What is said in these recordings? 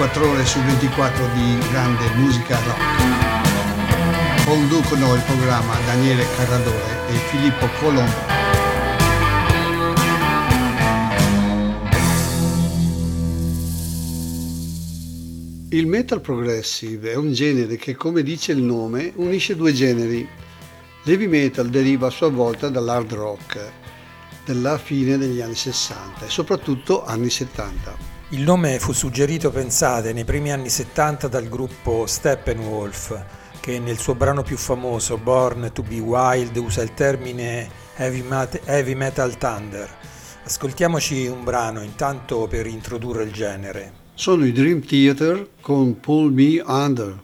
24 ore su 24 di grande musica rock. Conducono il programma Daniele Carradore e Filippo Colombo. Il metal progressive è un genere che, come dice il nome, unisce due generi. L'heavy metal deriva a sua volta dall'hard rock della fine degli anni 60 e soprattutto anni 70. Il nome fu suggerito, pensate, nei primi anni 70 dal gruppo Steppenwolf, che nel suo brano più famoso, Born to be Wild, usa il termine heavy, mat- heavy metal thunder. Ascoltiamoci un brano intanto per introdurre il genere. Sono i Dream Theater con Pull Me Under.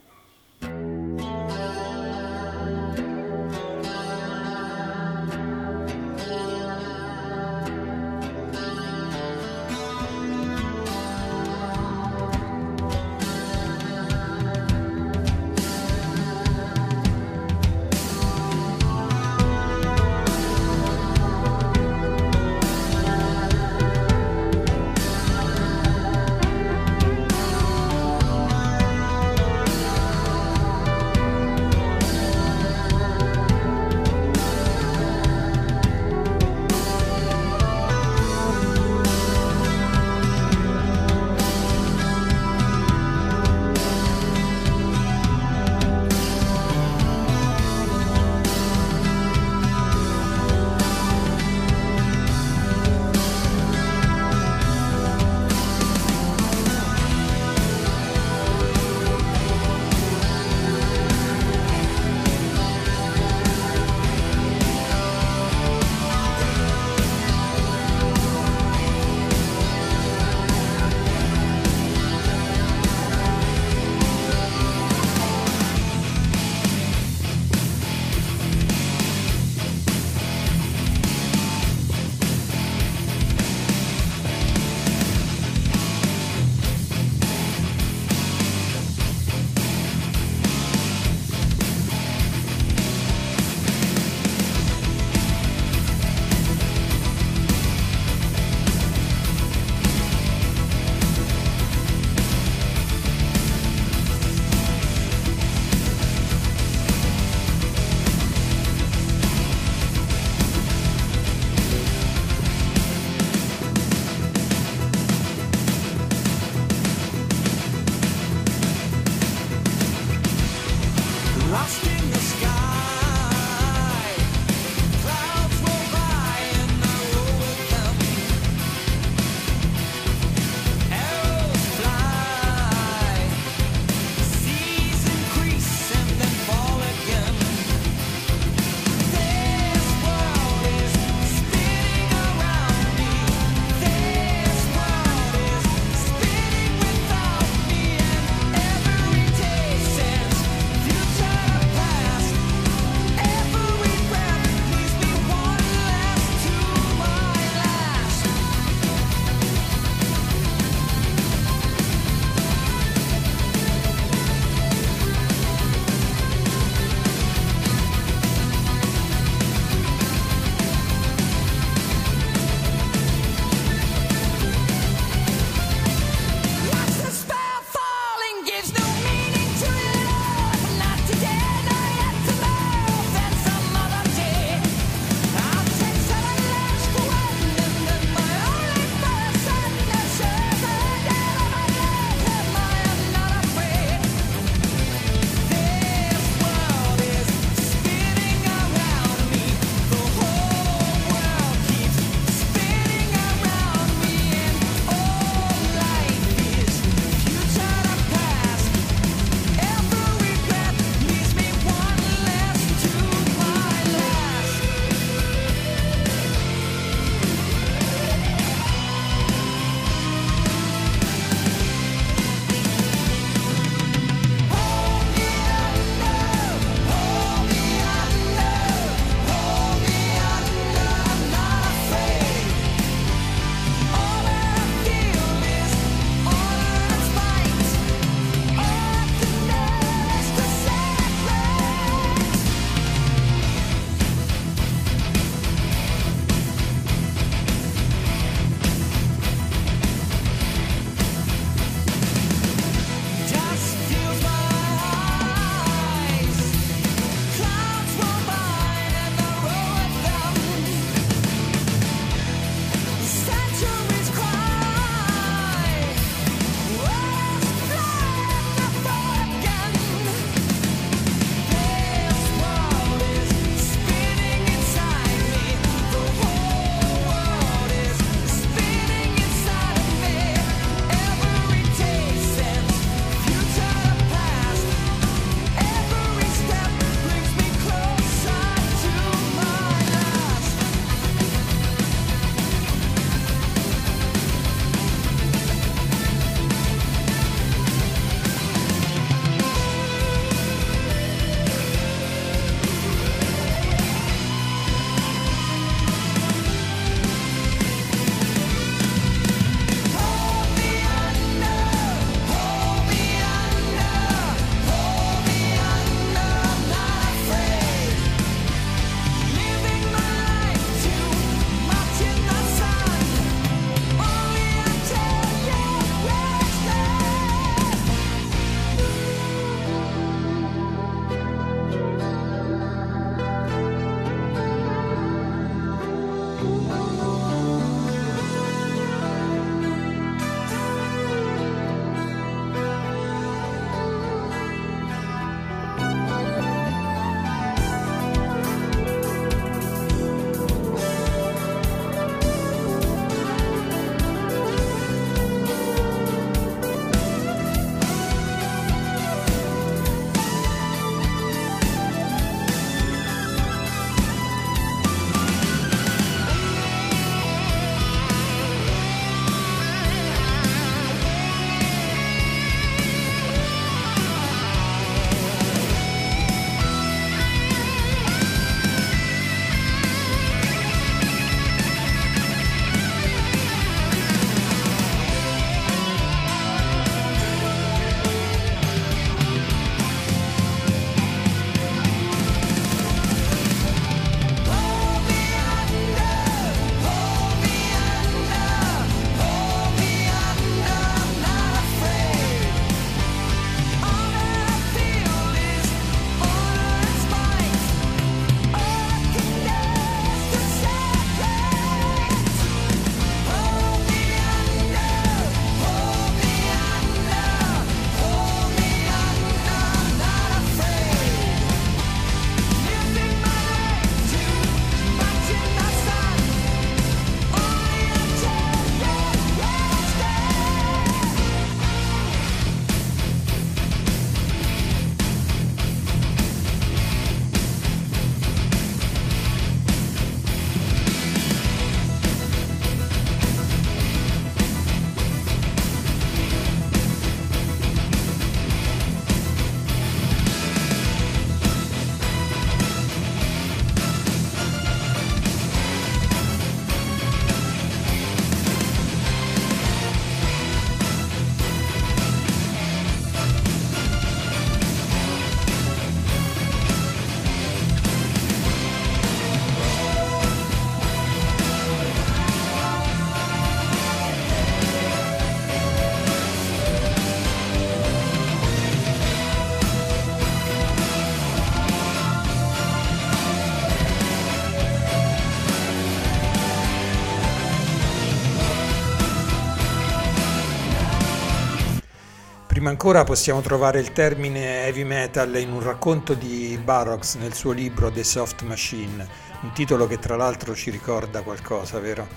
Prima ancora possiamo trovare il termine heavy metal in un racconto di Barrocks nel suo libro The Soft Machine, un titolo che tra l'altro ci ricorda qualcosa, vero?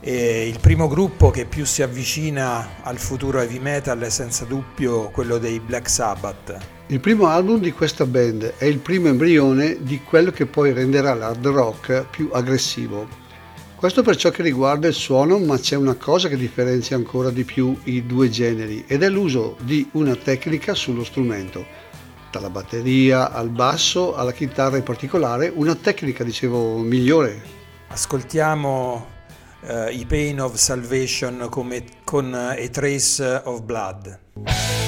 E il primo gruppo che più si avvicina al futuro heavy metal è senza dubbio quello dei Black Sabbath. Il primo album di questa band è il primo embrione di quello che poi renderà l'hard rock più aggressivo. Questo per ciò che riguarda il suono, ma c'è una cosa che differenzia ancora di più i due generi ed è l'uso di una tecnica sullo strumento. Dalla batteria al basso alla chitarra in particolare, una tecnica, dicevo, migliore. Ascoltiamo uh, i Pain of Salvation come, con A Trace of Blood.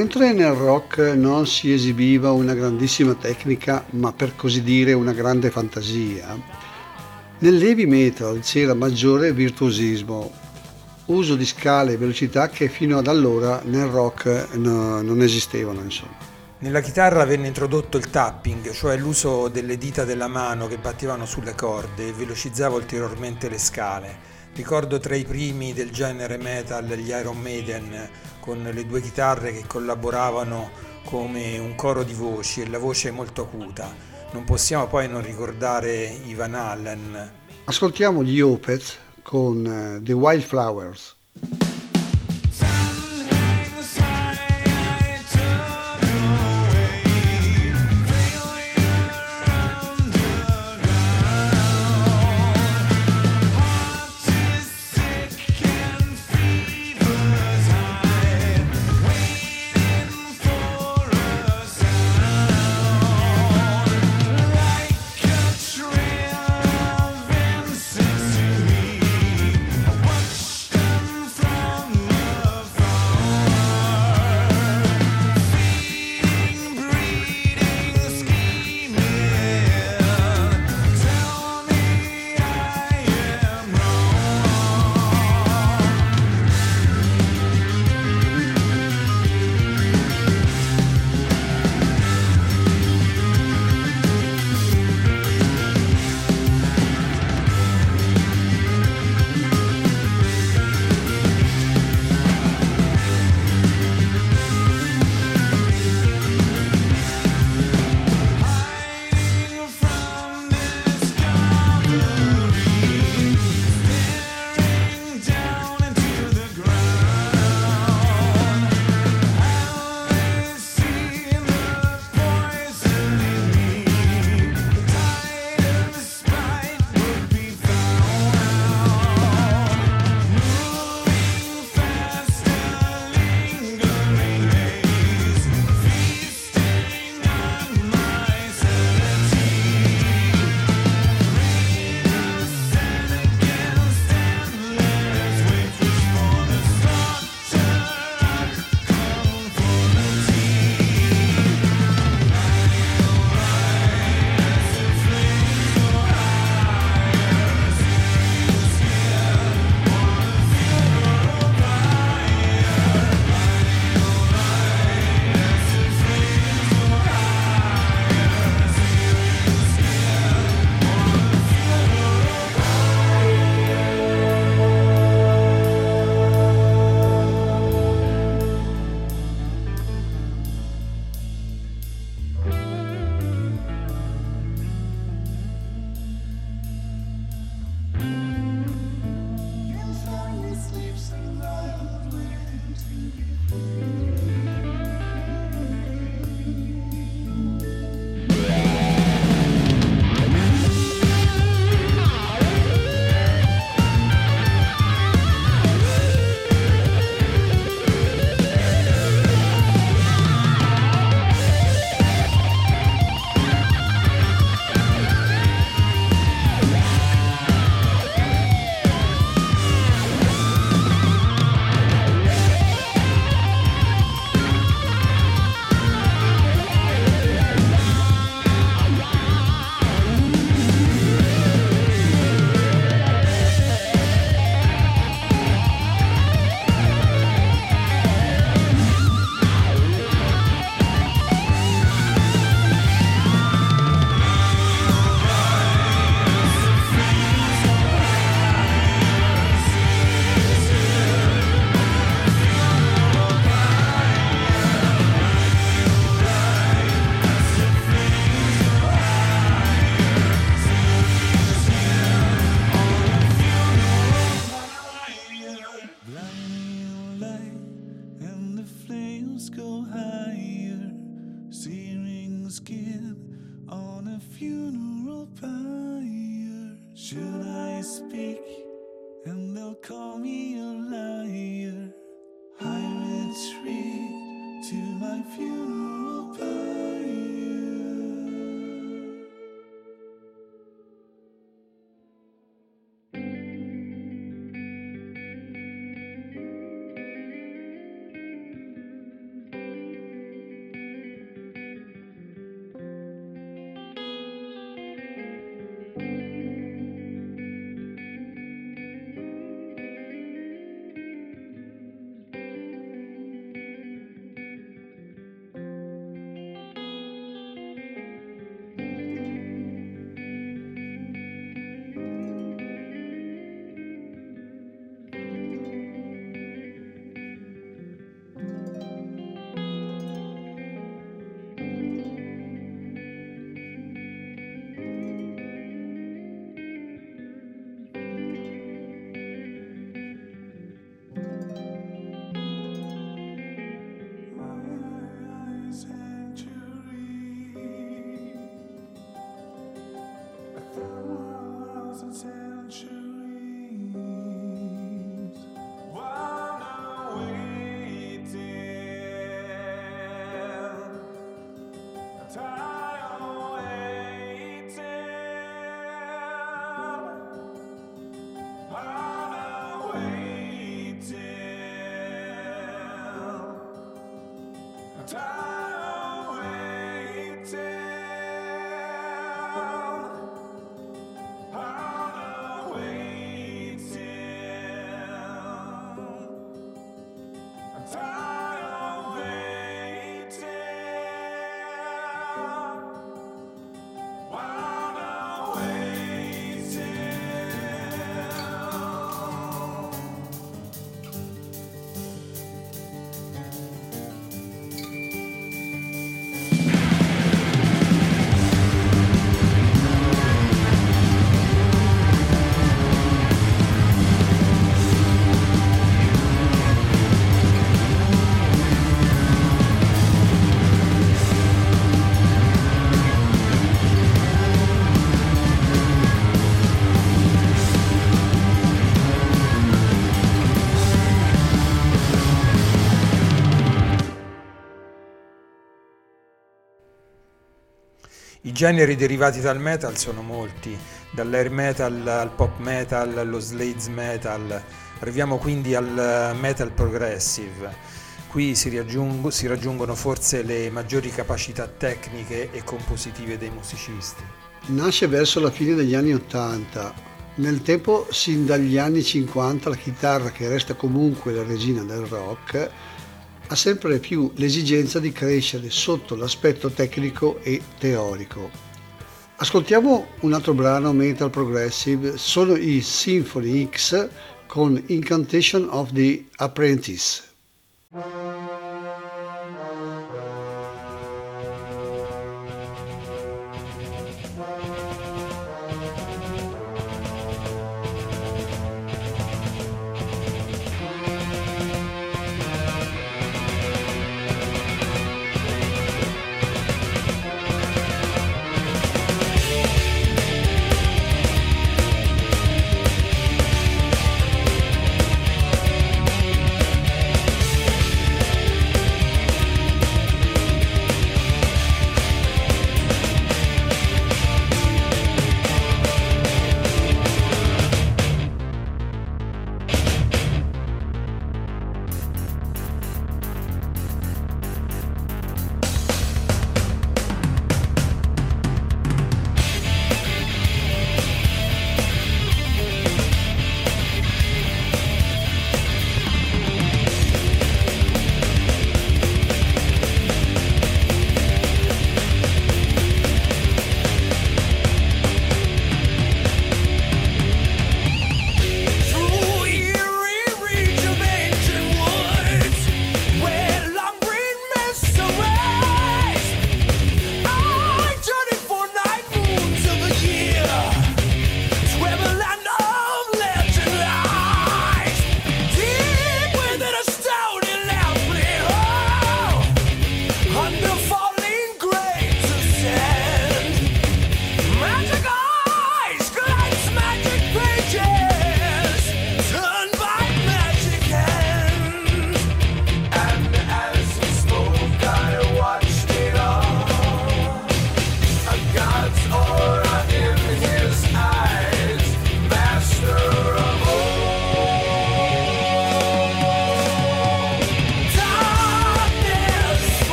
Mentre nel rock non si esibiva una grandissima tecnica, ma per così dire una grande fantasia, nell'heavy metal c'era maggiore virtuosismo, uso di scale e velocità che fino ad allora nel rock no, non esistevano. Insomma. Nella chitarra venne introdotto il tapping, cioè l'uso delle dita della mano che battevano sulle corde e velocizzava ulteriormente le scale. Ricordo tra i primi del genere metal gli Iron Maiden con le due chitarre che collaboravano come un coro di voci e la voce molto acuta. Non possiamo poi non ricordare Ivan Allen. Ascoltiamo gli Opeth con uh, The Wildflowers. Generi derivati dal metal sono molti, dall'air metal al pop metal allo slades metal, arriviamo quindi al metal progressive. Qui si, si raggiungono forse le maggiori capacità tecniche e compositive dei musicisti. Nasce verso la fine degli anni Ottanta. Nel tempo, sin dagli anni 50, la chitarra, che resta comunque la regina del rock, ha sempre più l'esigenza di crescere sotto l'aspetto tecnico e teorico. Ascoltiamo un altro brano metal progressive, sono i Symphony X con Incantation of the Apprentice.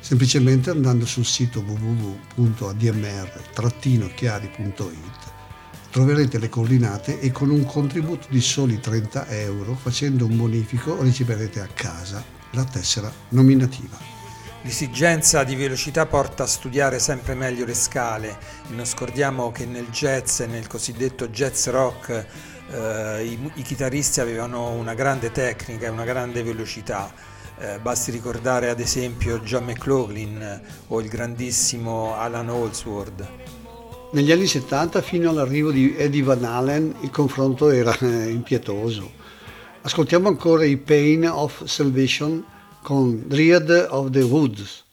Semplicemente andando sul sito www.admr-chiari.it troverete le coordinate e con un contributo di soli 30 euro facendo un bonifico riceverete a casa la tessera nominativa. L'esigenza di velocità porta a studiare sempre meglio le scale non scordiamo che nel jazz e nel cosiddetto jazz rock eh, i, i chitarristi avevano una grande tecnica e una grande velocità eh, basti ricordare ad esempio John McLaughlin o il grandissimo Alan Holdsworth. Negli anni 70 fino all'arrivo di Eddie Van Halen il confronto era eh, impietoso. Ascoltiamo ancora i Pain of Salvation con Dryad of the Woods.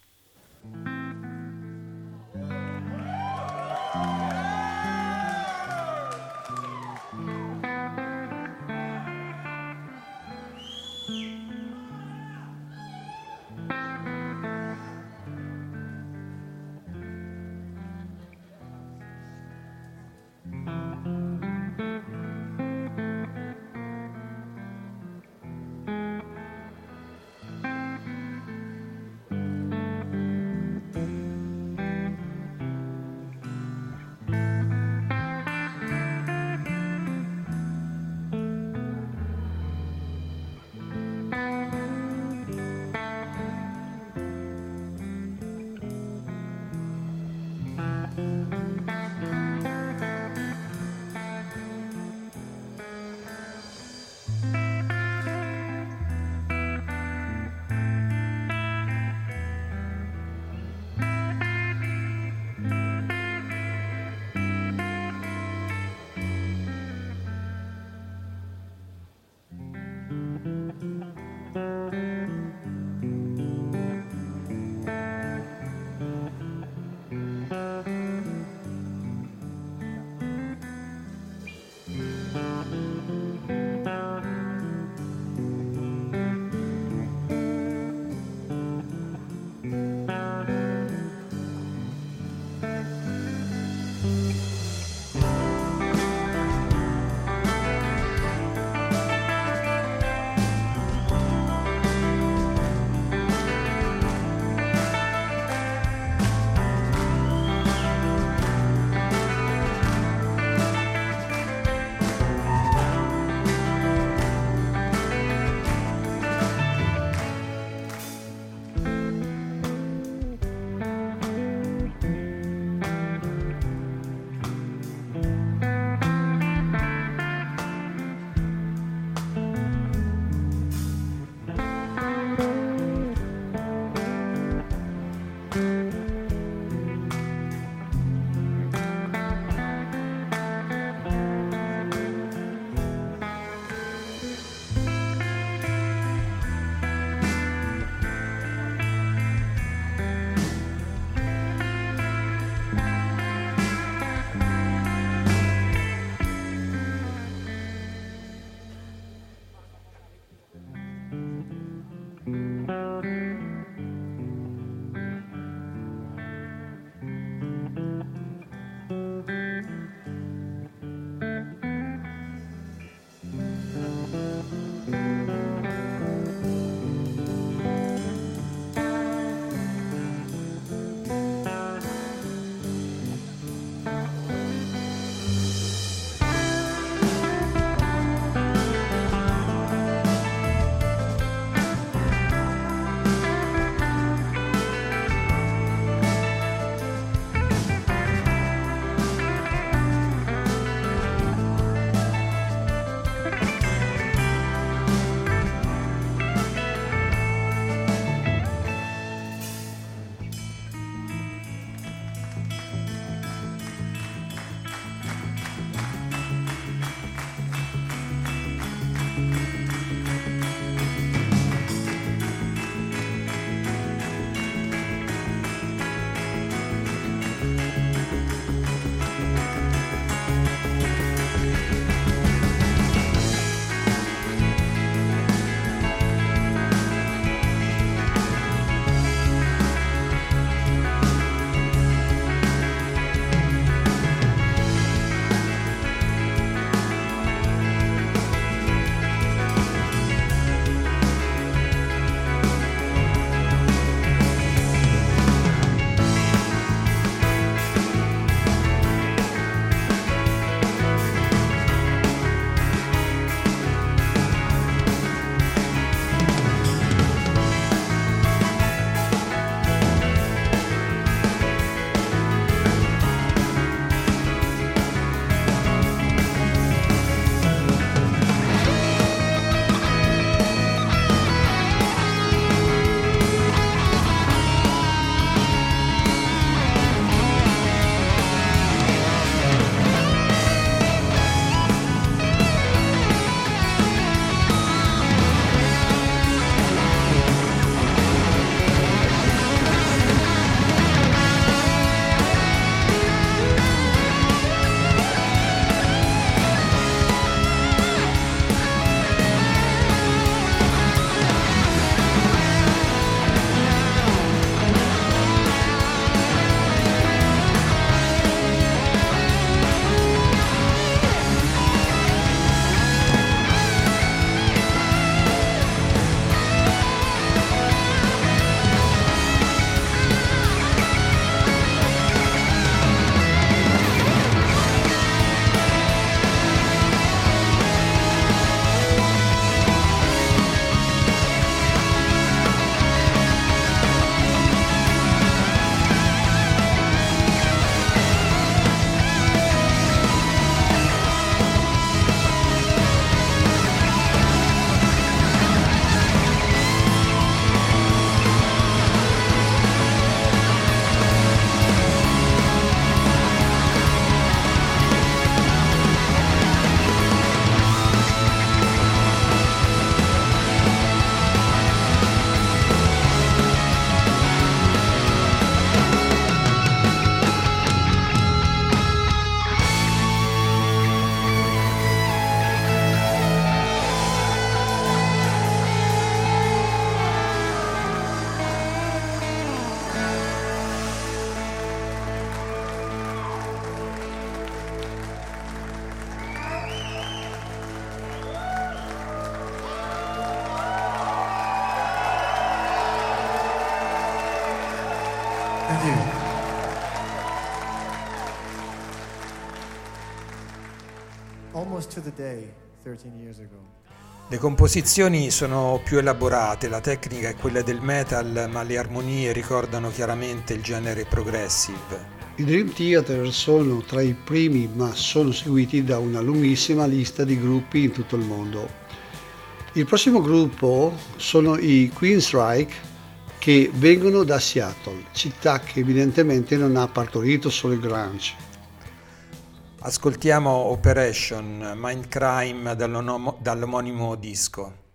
Le composizioni sono più elaborate, la tecnica è quella del metal, ma le armonie ricordano chiaramente il genere progressive. I Dream Theater sono tra i primi, ma sono seguiti da una lunghissima lista di gruppi in tutto il mondo. Il prossimo gruppo sono i Queensryche che vengono da Seattle, città che evidentemente non ha partorito solo il grunge Ascoltiamo Operation Mindcrime dall'omonimo disco.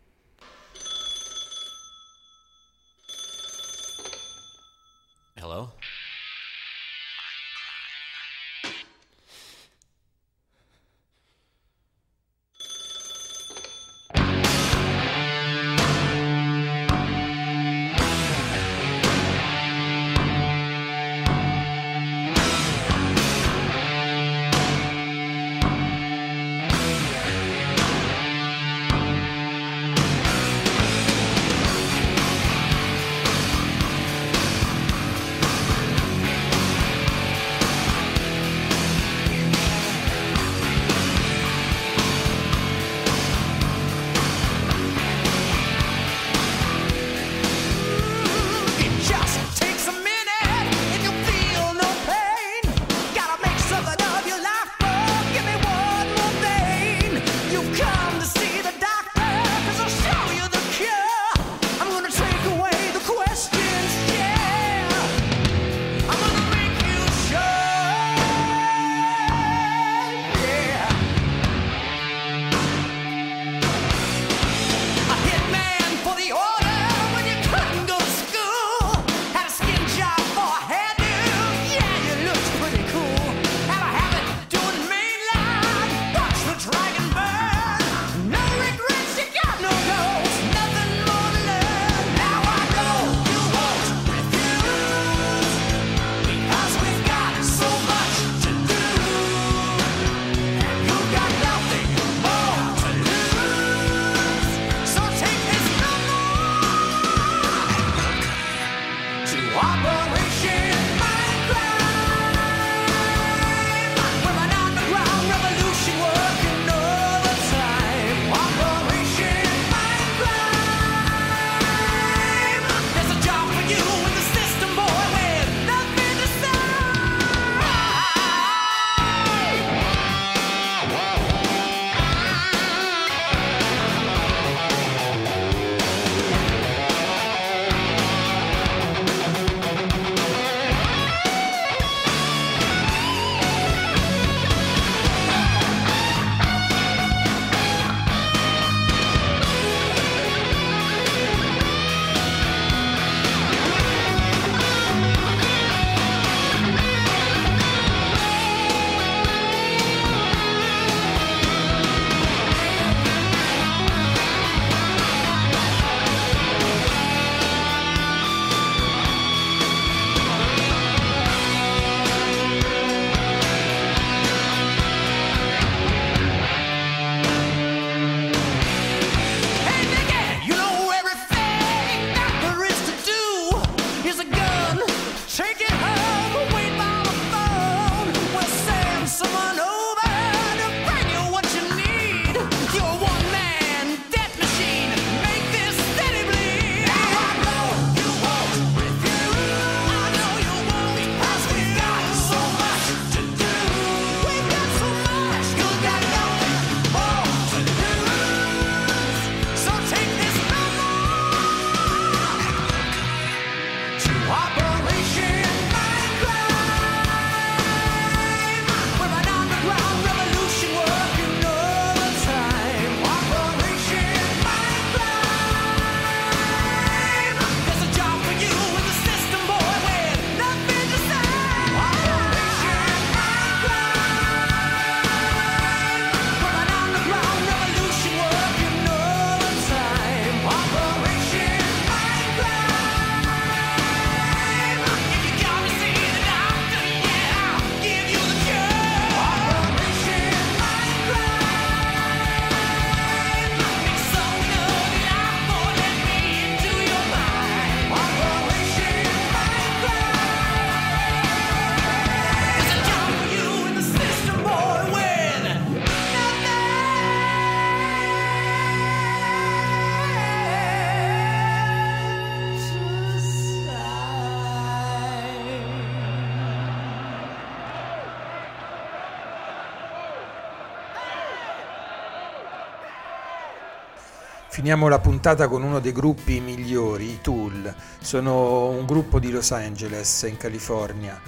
Finiamo la puntata con uno dei gruppi migliori, i Tool. Sono un gruppo di Los Angeles, in California.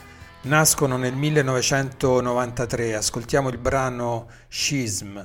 Nascono nel 1993. Ascoltiamo il brano Schism.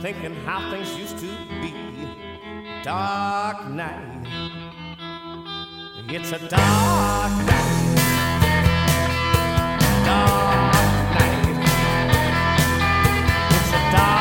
thinking how things used to be. Dark night, it's a dark night. Dark night, it's a dark.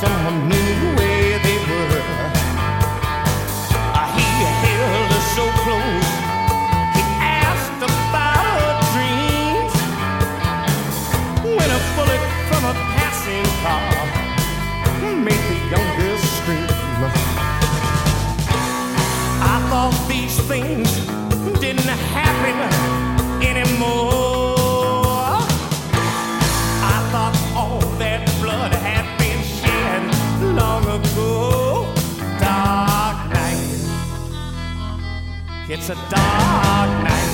someone new. It's a dark night.